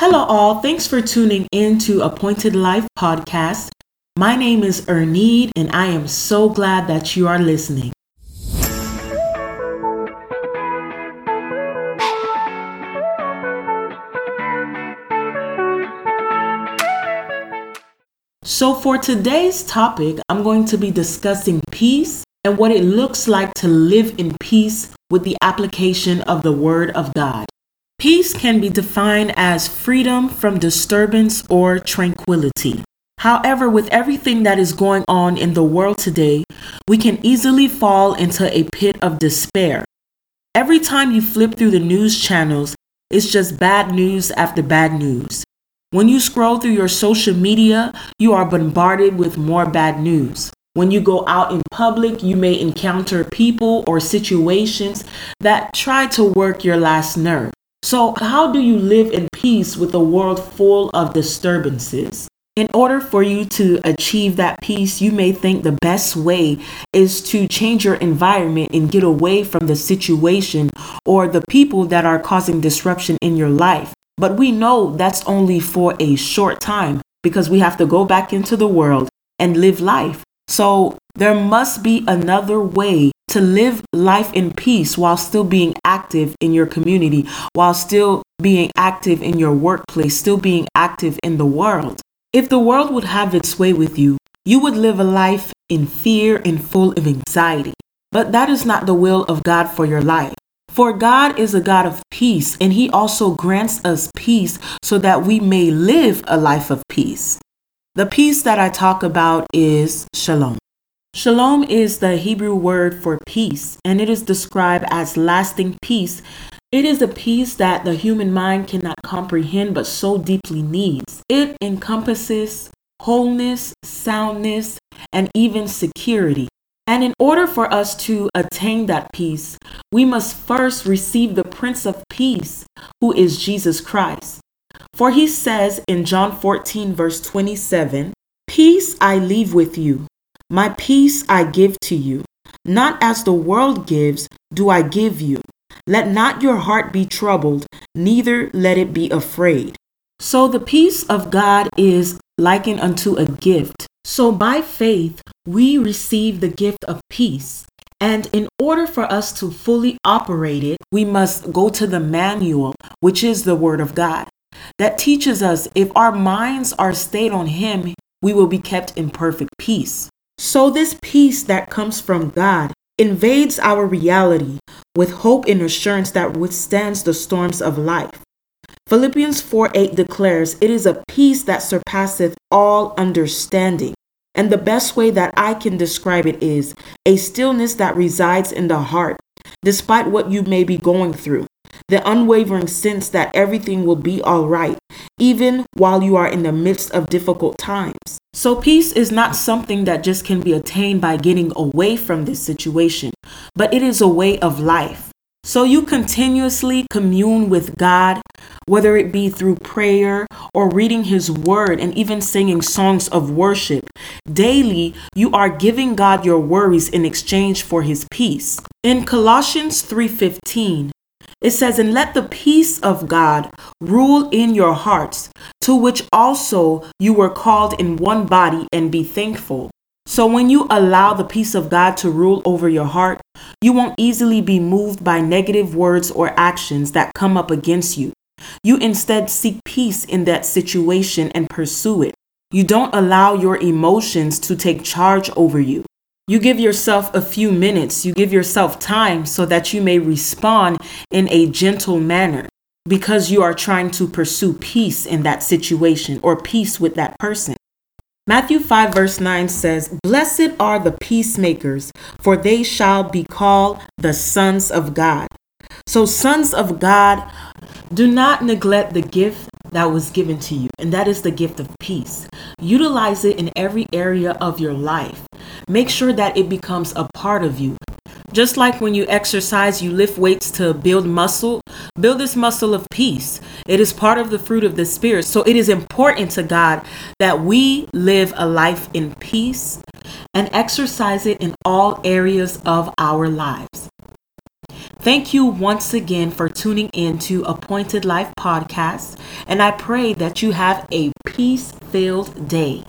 Hello, all. Thanks for tuning in to Appointed Life Podcast. My name is Ernie, and I am so glad that you are listening. So, for today's topic, I'm going to be discussing peace and what it looks like to live in peace with the application of the Word of God. Peace can be defined as freedom from disturbance or tranquility. However, with everything that is going on in the world today, we can easily fall into a pit of despair. Every time you flip through the news channels, it's just bad news after bad news. When you scroll through your social media, you are bombarded with more bad news. When you go out in public, you may encounter people or situations that try to work your last nerve. So, how do you live in peace with a world full of disturbances? In order for you to achieve that peace, you may think the best way is to change your environment and get away from the situation or the people that are causing disruption in your life. But we know that's only for a short time because we have to go back into the world and live life. So there must be another way to live life in peace while still being active in your community, while still being active in your workplace, still being active in the world. If the world would have its way with you, you would live a life in fear and full of anxiety. But that is not the will of God for your life. For God is a God of peace, and He also grants us peace so that we may live a life of peace. The peace that I talk about is shalom. Shalom is the Hebrew word for peace, and it is described as lasting peace. It is a peace that the human mind cannot comprehend but so deeply needs. It encompasses wholeness, soundness, and even security. And in order for us to attain that peace, we must first receive the Prince of Peace, who is Jesus Christ. For he says in John 14, verse 27, Peace I leave with you, my peace I give to you. Not as the world gives, do I give you. Let not your heart be troubled, neither let it be afraid. So the peace of God is likened unto a gift. So by faith, we receive the gift of peace. And in order for us to fully operate it, we must go to the manual, which is the Word of God. That teaches us if our minds are stayed on Him, we will be kept in perfect peace. So, this peace that comes from God invades our reality with hope and assurance that withstands the storms of life. Philippians 4 8 declares, It is a peace that surpasseth all understanding. And the best way that I can describe it is a stillness that resides in the heart, despite what you may be going through the unwavering sense that everything will be all right, even while you are in the midst of difficult times. So, peace is not something that just can be attained by getting away from this situation, but it is a way of life. So, you continuously commune with God, whether it be through prayer or reading His Word and even singing songs of worship. Daily, you are giving God your worries in exchange for His peace. In Colossians 3:15, it says, And let the peace of God rule in your hearts, to which also you were called in one body, and be thankful. So, when you allow the peace of God to rule over your heart, you won't easily be moved by negative words or actions that come up against you. You instead seek peace in that situation and pursue it. You don't allow your emotions to take charge over you. You give yourself a few minutes, you give yourself time so that you may respond in a gentle manner because you are trying to pursue peace in that situation or peace with that person. Matthew 5, verse 9 says, Blessed are the peacemakers, for they shall be called the sons of God. So, sons of God, do not neglect the gift that was given to you, and that is the gift of peace. Utilize it in every area of your life. Make sure that it becomes a part of you. Just like when you exercise, you lift weights to build muscle, build this muscle of peace. It is part of the fruit of the Spirit. So it is important to God that we live a life in peace and exercise it in all areas of our lives. Thank you once again for tuning in to Appointed Life Podcast, and I pray that you have a peace filled day.